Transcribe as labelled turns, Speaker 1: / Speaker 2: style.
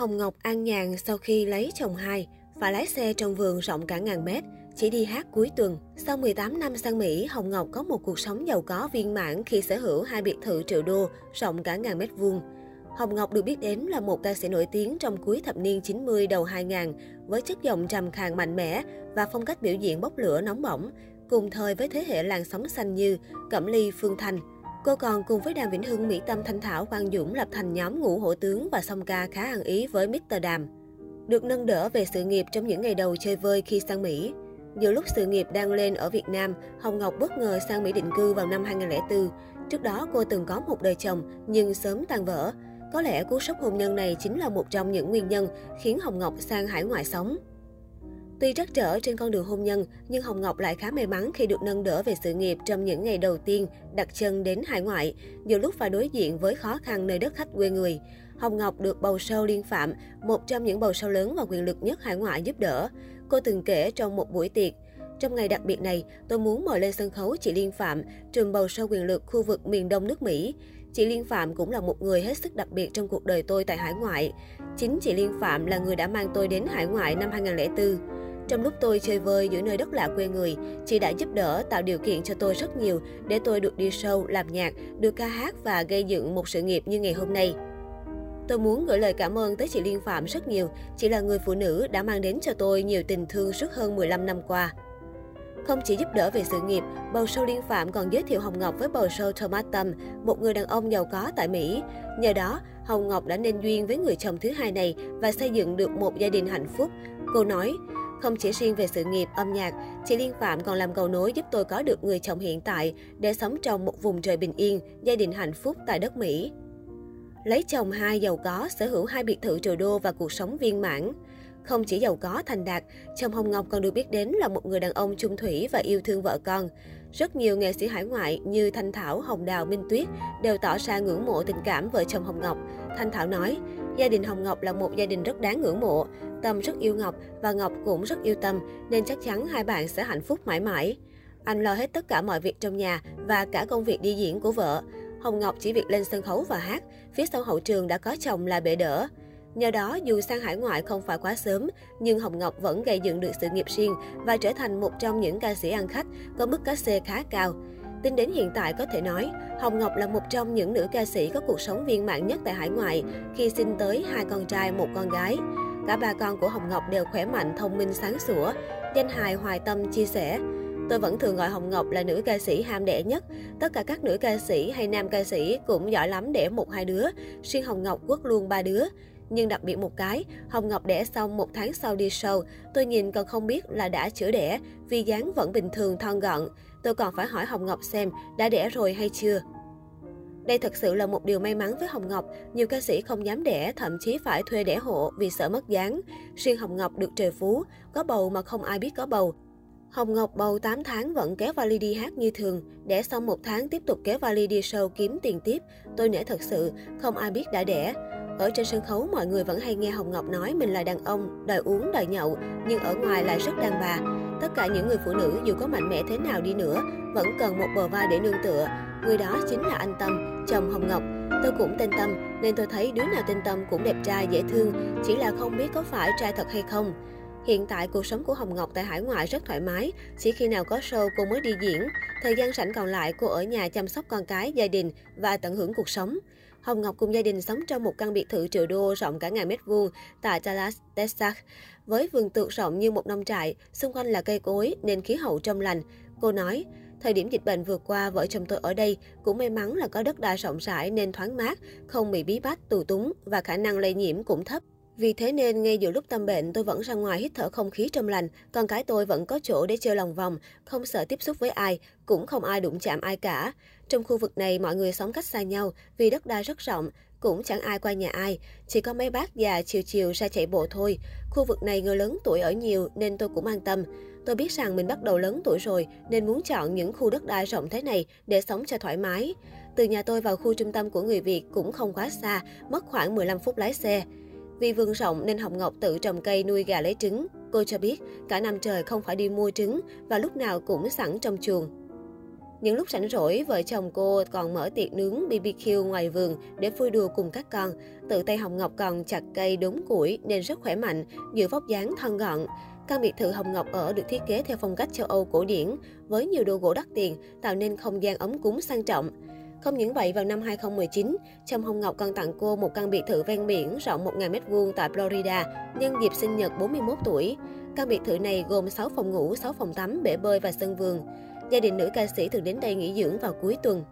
Speaker 1: Hồng Ngọc an nhàn sau khi lấy chồng hai, và lái xe trong vườn rộng cả ngàn mét, chỉ đi hát cuối tuần. Sau 18 năm sang Mỹ, Hồng Ngọc có một cuộc sống giàu có viên mãn khi sở hữu hai biệt thự triệu đô, rộng cả ngàn mét vuông. Hồng Ngọc được biết đến là một ca sĩ nổi tiếng trong cuối thập niên 90 đầu 2000 với chất giọng trầm khàn mạnh mẽ và phong cách biểu diễn bốc lửa nóng bỏng, cùng thời với thế hệ làn sóng xanh như Cẩm Ly, Phương Thanh. Cô còn cùng với Đàm Vĩnh Hưng, Mỹ Tâm, Thanh Thảo, Quang Dũng lập thành nhóm ngũ hổ tướng và song ca khá ăn ý với Mr. Đàm. Được nâng đỡ về sự nghiệp trong những ngày đầu chơi vơi khi sang Mỹ. Giữa lúc sự nghiệp đang lên ở Việt Nam, Hồng Ngọc bất ngờ sang Mỹ định cư vào năm 2004. Trước đó cô từng có một đời chồng nhưng sớm tan vỡ. Có lẽ cú sốc hôn nhân này chính là một trong những nguyên nhân khiến Hồng Ngọc sang hải ngoại sống. Tuy rất trở trên con đường hôn nhân, nhưng Hồng Ngọc lại khá may mắn khi được nâng đỡ về sự nghiệp trong những ngày đầu tiên đặt chân đến hải ngoại, nhiều lúc phải đối diện với khó khăn nơi đất khách quê người. Hồng Ngọc được bầu sâu Liên Phạm, một trong những bầu sâu lớn và quyền lực nhất hải ngoại giúp đỡ. Cô từng kể trong một buổi tiệc, trong ngày đặc biệt này, tôi muốn mời lên sân khấu chị Liên Phạm, trường bầu sâu quyền lực khu vực miền đông nước Mỹ. Chị Liên Phạm cũng là một người hết sức đặc biệt trong cuộc đời tôi tại hải ngoại. Chính chị Liên Phạm là người đã mang tôi đến hải ngoại năm 2004. Trong lúc tôi chơi vơi giữa nơi đất lạ quê người, chị đã giúp đỡ tạo điều kiện cho tôi rất nhiều để tôi được đi sâu làm nhạc, được ca hát và gây dựng một sự nghiệp như ngày hôm nay. Tôi muốn gửi lời cảm ơn tới chị Liên Phạm rất nhiều. Chị là người phụ nữ đã mang đến cho tôi nhiều tình thương suốt hơn 15 năm qua. Không chỉ giúp đỡ về sự nghiệp, bầu sâu Liên Phạm còn giới thiệu Hồng Ngọc với bầu sâu Thomas Tâm, một người đàn ông giàu có tại Mỹ. Nhờ đó, Hồng Ngọc đã nên duyên với người chồng thứ hai này và xây dựng được một gia đình hạnh phúc. Cô nói, không chỉ riêng về sự nghiệp, âm nhạc, chị Liên Phạm còn làm cầu nối giúp tôi có được người chồng hiện tại để sống trong một vùng trời bình yên, gia đình hạnh phúc tại đất Mỹ. Lấy chồng hai giàu có, sở hữu hai biệt thự triệu đô và cuộc sống viên mãn. Không chỉ giàu có thành đạt, chồng Hồng Ngọc còn được biết đến là một người đàn ông trung thủy và yêu thương vợ con. Rất nhiều nghệ sĩ hải ngoại như Thanh Thảo, Hồng Đào, Minh Tuyết đều tỏ ra ngưỡng mộ tình cảm vợ chồng Hồng Ngọc. Thanh Thảo nói, gia đình Hồng Ngọc là một gia đình rất đáng ngưỡng mộ. Tâm rất yêu Ngọc và Ngọc cũng rất yêu Tâm, nên chắc chắn hai bạn sẽ hạnh phúc mãi mãi. Anh lo hết tất cả mọi việc trong nhà và cả công việc đi diễn của vợ. Hồng Ngọc chỉ việc lên sân khấu và hát, phía sau hậu trường đã có chồng là bệ đỡ. Nhờ đó, dù sang hải ngoại không phải quá sớm, nhưng Hồng Ngọc vẫn gây dựng được sự nghiệp riêng và trở thành một trong những ca sĩ ăn khách có mức cá xê khá cao. Tính đến hiện tại có thể nói, Hồng Ngọc là một trong những nữ ca sĩ có cuộc sống viên mãn nhất tại hải ngoại khi sinh tới hai con trai, một con gái. Cả ba con của Hồng Ngọc đều khỏe mạnh, thông minh, sáng sủa. Danh hài Hoài Tâm chia sẻ, Tôi vẫn thường gọi Hồng Ngọc là nữ ca sĩ ham đẻ nhất. Tất cả các nữ ca sĩ hay nam ca sĩ cũng giỏi lắm đẻ một hai đứa. Riêng Hồng Ngọc quất luôn ba đứa. Nhưng đặc biệt một cái, Hồng Ngọc đẻ xong một tháng sau đi show, tôi nhìn còn không biết là đã chữa đẻ, vì dáng vẫn bình thường thon gọn. Tôi còn phải hỏi Hồng Ngọc xem đã đẻ rồi hay chưa. Đây thật sự là một điều may mắn với Hồng Ngọc. Nhiều ca sĩ không dám đẻ, thậm chí phải thuê đẻ hộ vì sợ mất dáng. Riêng Hồng Ngọc được trời phú, có bầu mà không ai biết có bầu. Hồng Ngọc bầu 8 tháng vẫn kéo vali đi hát như thường, đẻ xong một tháng tiếp tục kéo vali đi show kiếm tiền tiếp. Tôi nể thật sự, không ai biết đã đẻ. Ở trên sân khấu mọi người vẫn hay nghe Hồng Ngọc nói mình là đàn ông, đòi uống, đòi nhậu, nhưng ở ngoài lại rất đàn bà. Tất cả những người phụ nữ dù có mạnh mẽ thế nào đi nữa, vẫn cần một bờ vai để nương tựa. Người đó chính là anh Tâm, chồng Hồng Ngọc. Tôi cũng tên Tâm, nên tôi thấy đứa nào tên Tâm cũng đẹp trai, dễ thương, chỉ là không biết có phải trai thật hay không. Hiện tại, cuộc sống của Hồng Ngọc tại hải ngoại rất thoải mái, chỉ khi nào có show cô mới đi diễn. Thời gian rảnh còn lại, cô ở nhà chăm sóc con cái, gia đình và tận hưởng cuộc sống. Hồng Ngọc cùng gia đình sống trong một căn biệt thự triệu đô rộng cả ngàn mét vuông tại Dallas, Texas. Với vườn tược rộng như một nông trại, xung quanh là cây cối nên khí hậu trong lành. Cô nói, thời điểm dịch bệnh vừa qua, vợ chồng tôi ở đây cũng may mắn là có đất đai rộng rãi nên thoáng mát, không bị bí bách, tù túng và khả năng lây nhiễm cũng thấp. Vì thế nên ngay giữa lúc tâm bệnh tôi vẫn ra ngoài hít thở không khí trong lành, con cái tôi vẫn có chỗ để chơi lòng vòng, không sợ tiếp xúc với ai, cũng không ai đụng chạm ai cả. Trong khu vực này mọi người sống cách xa nhau vì đất đai rất rộng, cũng chẳng ai qua nhà ai, chỉ có mấy bác già chiều chiều ra chạy bộ thôi. Khu vực này người lớn tuổi ở nhiều nên tôi cũng an tâm. Tôi biết rằng mình bắt đầu lớn tuổi rồi nên muốn chọn những khu đất đai rộng thế này để sống cho thoải mái. Từ nhà tôi vào khu trung tâm của người Việt cũng không quá xa, mất khoảng 15 phút lái xe. Vì vườn rộng nên Hồng Ngọc tự trồng cây nuôi gà lấy trứng. Cô cho biết cả năm trời không phải đi mua trứng và lúc nào cũng sẵn trong chuồng. Những lúc rảnh rỗi, vợ chồng cô còn mở tiệc nướng BBQ ngoài vườn để vui đùa cùng các con. Tự tay Hồng Ngọc còn chặt cây đốn củi nên rất khỏe mạnh, giữ vóc dáng thon gọn. Căn biệt thự Hồng Ngọc ở được thiết kế theo phong cách châu Âu cổ điển, với nhiều đồ gỗ đắt tiền, tạo nên không gian ấm cúng sang trọng. Không những vậy, vào năm 2019, Trâm Hồng Ngọc còn tặng cô một căn biệt thự ven biển rộng 1.000m2 tại Florida nhân dịp sinh nhật 41 tuổi. Căn biệt thự này gồm 6 phòng ngủ, 6 phòng tắm, bể bơi và sân vườn. Gia đình nữ ca sĩ thường đến đây nghỉ dưỡng vào cuối tuần.